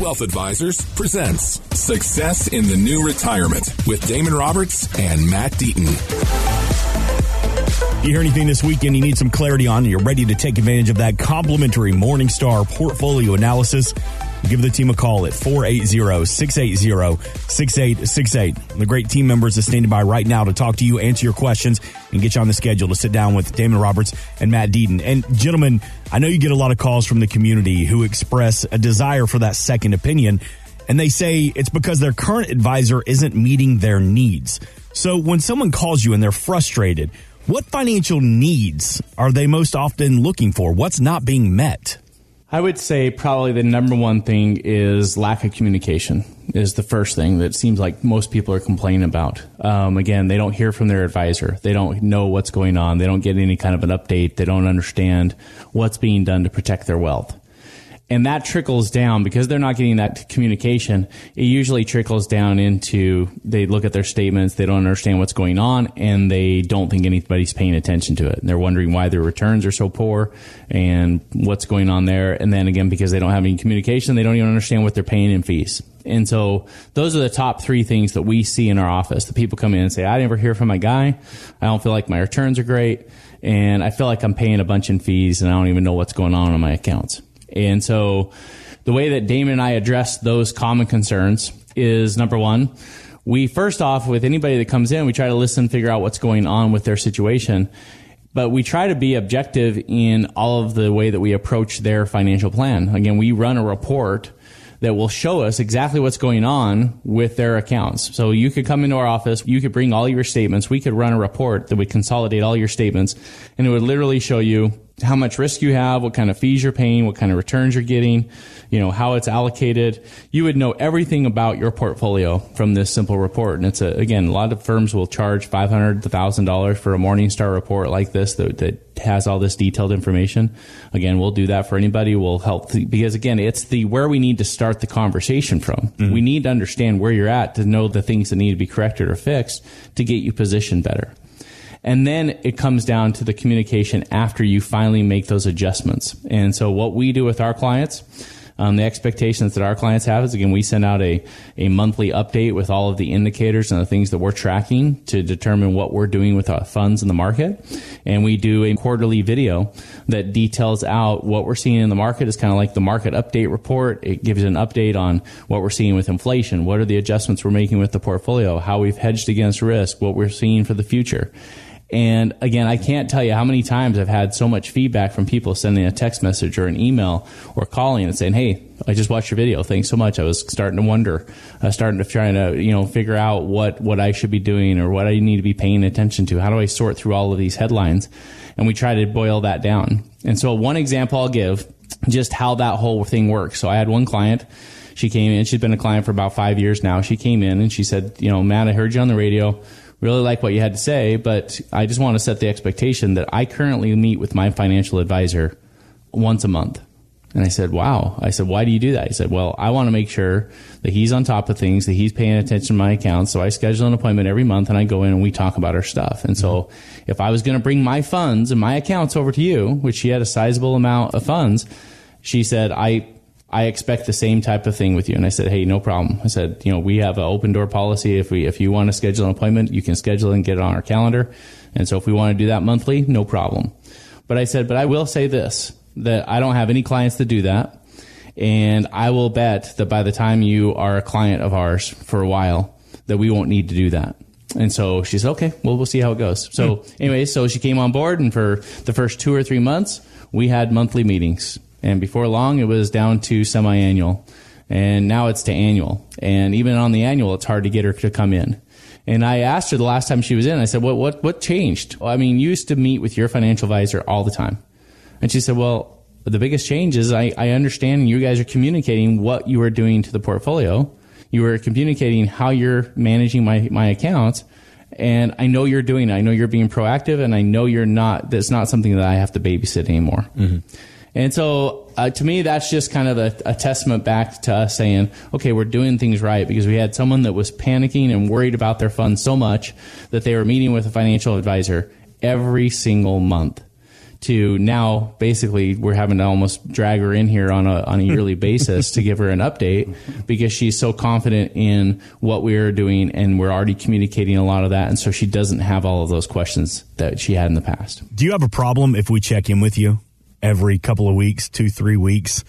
Wealth Advisors presents Success in the New Retirement with Damon Roberts and Matt Deaton. You hear anything this weekend you need some clarity on, and you're ready to take advantage of that complimentary Morningstar portfolio analysis, give the team a call at 480-680-6868. The great team members are standing by right now to talk to you, answer your questions, and get you on the schedule to sit down with Damon Roberts and Matt Deaton. And gentlemen, I know you get a lot of calls from the community who express a desire for that second opinion, and they say it's because their current advisor isn't meeting their needs. So when someone calls you and they're frustrated, what financial needs are they most often looking for? What's not being met? I would say probably the number one thing is lack of communication is the first thing that seems like most people are complaining about. Um, again, they don't hear from their advisor. They don't know what's going on. They don't get any kind of an update. They don't understand what's being done to protect their wealth and that trickles down because they're not getting that communication. It usually trickles down into they look at their statements, they don't understand what's going on, and they don't think anybody's paying attention to it. And they're wondering why their returns are so poor and what's going on there. And then again, because they don't have any communication, they don't even understand what they're paying in fees. And so those are the top three things that we see in our office. The people come in and say, I never hear from my guy. I don't feel like my returns are great. And I feel like I'm paying a bunch in fees and I don't even know what's going on in my accounts. And so the way that Damon and I address those common concerns is number one, we first off, with anybody that comes in, we try to listen, figure out what's going on with their situation. But we try to be objective in all of the way that we approach their financial plan. Again, we run a report that will show us exactly what's going on with their accounts. So you could come into our office, you could bring all your statements, we could run a report that would consolidate all your statements, and it would literally show you how much risk you have, what kind of fees you're paying, what kind of returns you're getting, you know, how it's allocated. You would know everything about your portfolio from this simple report. And it's a, again, a lot of firms will charge 500 to $1,000 for a Morningstar report like this that, that has all this detailed information. Again, we'll do that for anybody. We'll help th- because again, it's the where we need to start the conversation from. Mm-hmm. We need to understand where you're at to know the things that need to be corrected or fixed to get you positioned better. And then it comes down to the communication after you finally make those adjustments. And so what we do with our clients, um, the expectations that our clients have is again, we send out a, a monthly update with all of the indicators and the things that we're tracking to determine what we're doing with our funds in the market. And we do a quarterly video that details out what we're seeing in the market. It's kind of like the market update report. It gives an update on what we're seeing with inflation. What are the adjustments we're making with the portfolio? How we've hedged against risk? What we're seeing for the future. And again, I can't tell you how many times I've had so much feedback from people sending a text message or an email or calling and saying, Hey, I just watched your video. Thanks so much. I was starting to wonder, uh, starting to trying to, you know, figure out what, what I should be doing or what I need to be paying attention to. How do I sort through all of these headlines? And we try to boil that down. And so one example I'll give just how that whole thing works. So I had one client. She came in. She's been a client for about five years now. She came in and she said, you know, Matt, I heard you on the radio really like what you had to say, but I just want to set the expectation that I currently meet with my financial advisor once a month. And I said, wow. I said, why do you do that? He said, well, I want to make sure that he's on top of things, that he's paying attention to my accounts. So I schedule an appointment every month and I go in and we talk about our stuff. And so if I was going to bring my funds and my accounts over to you, which she had a sizable amount of funds, she said, I, I expect the same type of thing with you. And I said, Hey, no problem. I said, you know, we have an open door policy. If we, if you want to schedule an appointment, you can schedule and get it on our calendar. And so if we want to do that monthly, no problem. But I said, but I will say this, that I don't have any clients to do that. And I will bet that by the time you are a client of ours for a while, that we won't need to do that. And so she said, okay, well, we'll see how it goes. So hmm. anyway, so she came on board and for the first two or three months, we had monthly meetings and before long, it was down to semi-annual, and now it's to annual. And even on the annual, it's hard to get her to come in. And I asked her the last time she was in, I said, "What what what changed?" Well, I mean, you used to meet with your financial advisor all the time, and she said, "Well." The biggest change is I, I understand you guys are communicating what you are doing to the portfolio. You are communicating how you're managing my, my accounts and I know you're doing it. I know you're being proactive, and I know you're not. That's not something that I have to babysit anymore. Mm-hmm. And so, uh, to me, that's just kind of a, a, testament back to us saying, okay, we're doing things right because we had someone that was panicking and worried about their funds so much that they were meeting with a financial advisor every single month to now basically we're having to almost drag her in here on a on a yearly basis to give her an update because she's so confident in what we are doing and we're already communicating a lot of that and so she doesn't have all of those questions that she had in the past. Do you have a problem if we check in with you every couple of weeks, two, three weeks,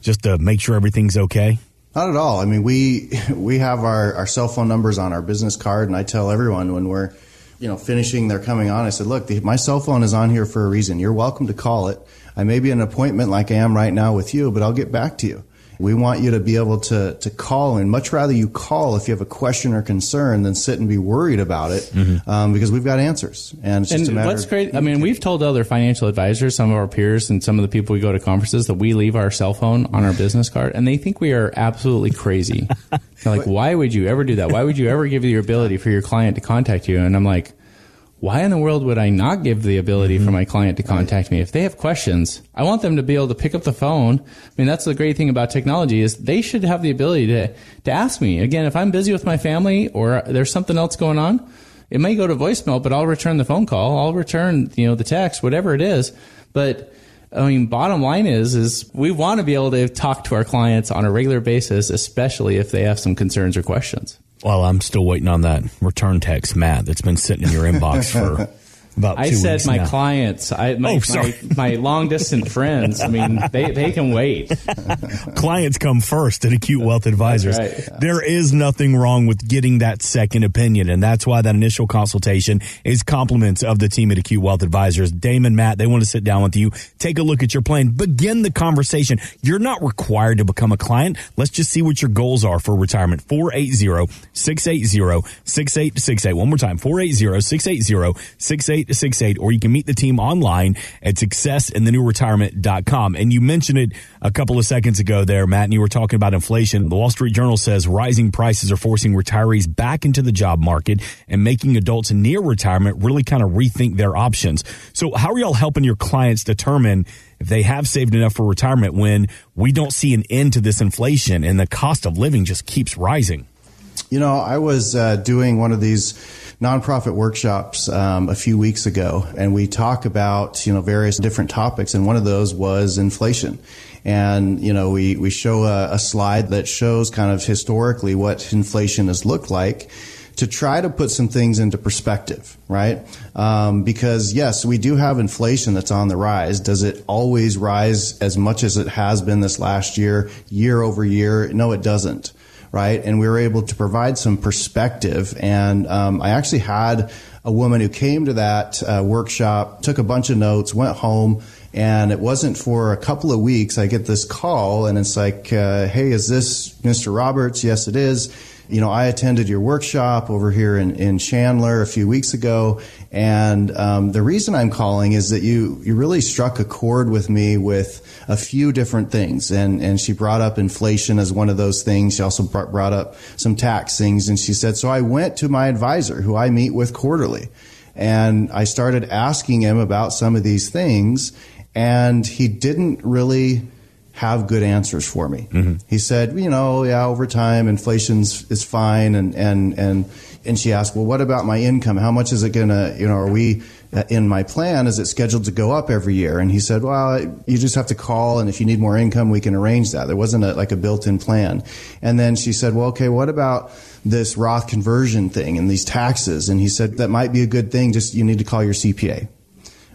just to make sure everything's okay? Not at all. I mean, we we have our, our cell phone numbers on our business card, and I tell everyone when we're you know, finishing their coming on, I said, look, the, my cell phone is on here for a reason. You're welcome to call it. I may be an appointment like I am right now with you, but I'll get back to you. We want you to be able to, to call and much rather you call if you have a question or concern than sit and be worried about it mm-hmm. um, because we've got answers. And it's just and a matter what's great, I mean, we've told other financial advisors, some of our peers and some of the people we go to conferences that we leave our cell phone on our business card and they think we are absolutely crazy. like, why would you ever do that? Why would you ever give your ability for your client to contact you? And I'm like, why in the world would I not give the ability mm-hmm. for my client to contact me? If they have questions, I want them to be able to pick up the phone. I mean, that's the great thing about technology is they should have the ability to, to ask me. Again, if I'm busy with my family or there's something else going on, it may go to voicemail, but I'll return the phone call. I'll return, you know, the text, whatever it is. But I mean, bottom line is, is we want to be able to talk to our clients on a regular basis, especially if they have some concerns or questions. Well, I'm still waiting on that return text, Matt, that's been sitting in your inbox for about I said my now. clients, I, my, oh, my, my, long distance friends. I mean, they, they can wait. clients come first at Acute Wealth Advisors. Right. There is nothing wrong with getting that second opinion, and that's why that initial consultation is compliments of the team at Acute Wealth Advisors. Damon, Matt, they want to sit down with you, take a look at your plan, begin the conversation. You're not required to become a client. Let's just see what your goals are for retirement. 480 680 6868. One more time, 480 680 6868. 6868, or you can meet the team online at successinthenewretirement.com. And you mentioned it a couple of seconds ago there, Matt, and you were talking about inflation. The Wall Street Journal says rising prices are forcing retirees back into the job market and making adults near retirement really kind of rethink their options. So how are y'all helping your clients determine if they have saved enough for retirement when we don't see an end to this inflation and the cost of living just keeps rising? You know, I was uh, doing one of these nonprofit workshops um, a few weeks ago, and we talk about you know various different topics, and one of those was inflation. And you know, we we show a, a slide that shows kind of historically what inflation has looked like to try to put some things into perspective, right? Um, because yes, we do have inflation that's on the rise. Does it always rise as much as it has been this last year, year over year? No, it doesn't right? And we were able to provide some perspective. And um, I actually had a woman who came to that uh, workshop, took a bunch of notes, went home, and it wasn't for a couple of weeks. I get this call, and it's like, uh, "Hey, is this Mr. Roberts?" Yes, it is you know, I attended your workshop over here in, in Chandler a few weeks ago, and um, the reason I'm calling is that you you really struck a chord with me with a few different things, and and she brought up inflation as one of those things. She also brought up some tax things, and she said, so I went to my advisor, who I meet with quarterly, and I started asking him about some of these things, and he didn't really have good answers for me. Mm-hmm. He said, you know, yeah, over time, inflation's is fine, and and and and she asked, well, what about my income? How much is it gonna, you know, are we uh, in my plan? Is it scheduled to go up every year? And he said, well, you just have to call, and if you need more income, we can arrange that. There wasn't a, like a built-in plan. And then she said, well, okay, what about this Roth conversion thing and these taxes? And he said that might be a good thing. Just you need to call your CPA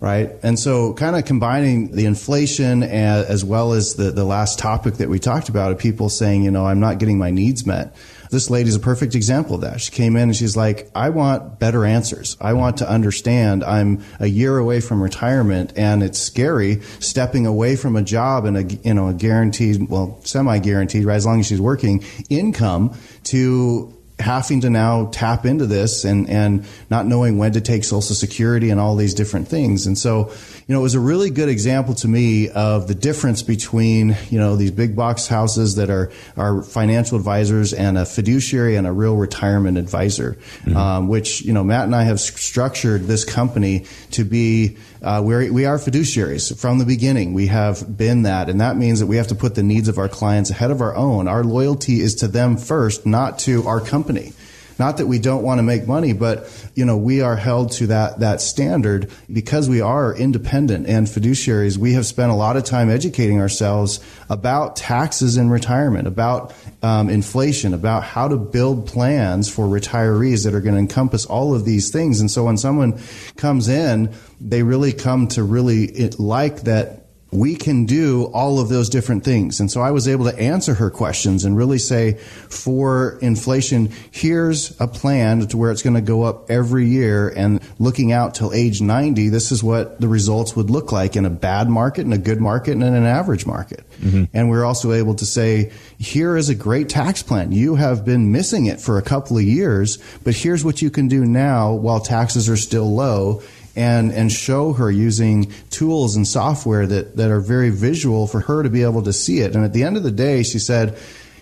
right? And so, kind of combining the inflation as well as the, the last topic that we talked about of people saying, you know, I'm not getting my needs met. This lady's a perfect example of that. She came in and she's like, I want better answers. I want to understand I'm a year away from retirement and it's scary stepping away from a job and a, you know, a guaranteed, well, semi guaranteed, right? As long as she's working income to having to now tap into this and, and not knowing when to take Social Security and all these different things. And so, you know, it was a really good example to me of the difference between, you know, these big box houses that are, are financial advisors and a fiduciary and a real retirement advisor, mm-hmm. um, which, you know, Matt and I have structured this company to be, uh, we're, we are fiduciaries from the beginning. We have been that. And that means that we have to put the needs of our clients ahead of our own. Our loyalty is to them first, not to our company. Not that we don't want to make money, but you know, we are held to that that standard because we are independent and fiduciaries. We have spent a lot of time educating ourselves about taxes in retirement, about um, inflation, about how to build plans for retirees that are going to encompass all of these things. And so when someone comes in, they really come to really like that we can do all of those different things. And so I was able to answer her questions and really say, for inflation, here's a plan to where it's going to go up every year. And looking out till age 90, this is what the results would look like in a bad market, in a good market, and in an average market. Mm-hmm. And we're also able to say, here is a great tax plan. You have been missing it for a couple of years, but here's what you can do now while taxes are still low and and show her using tools and software that that are very visual for her to be able to see it. And at the end of the day, she said,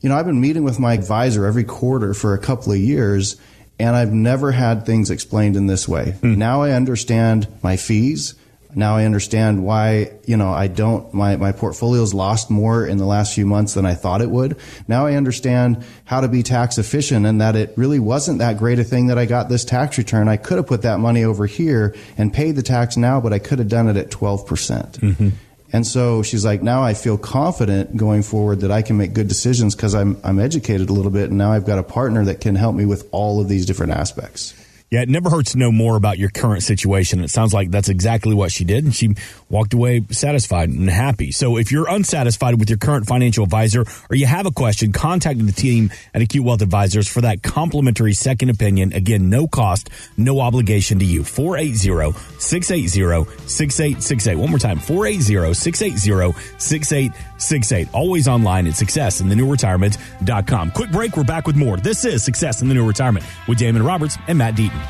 "You know, I've been meeting with my advisor every quarter for a couple of years." And I've never had things explained in this way. Mm. Now I understand my fees. Now I understand why, you know, I don't, my, my portfolio's lost more in the last few months than I thought it would. Now I understand how to be tax efficient and that it really wasn't that great a thing that I got this tax return. I could have put that money over here and paid the tax now, but I could have done it at 12%. percent mm hmm And so she's like, now I feel confident going forward that I can make good decisions because I'm, I'm educated a little bit. And now I've got a partner that can help me with all of these different aspects. Yeah, it never hurts to know more about your current situation. It sounds like that's exactly what she did, and she walked away satisfied and happy. So if you're unsatisfied with your current financial advisor or you have a question, contact the team at Acute Wealth Advisors for that complimentary second opinion. Again, no cost, no obligation to you. 480-680-6868. One more time, 480-680-6868. Always online at successinthenewretirement.com. Quick break. We're back with more. This is Success in the New Retirement with Damon Roberts and Matt Deaton.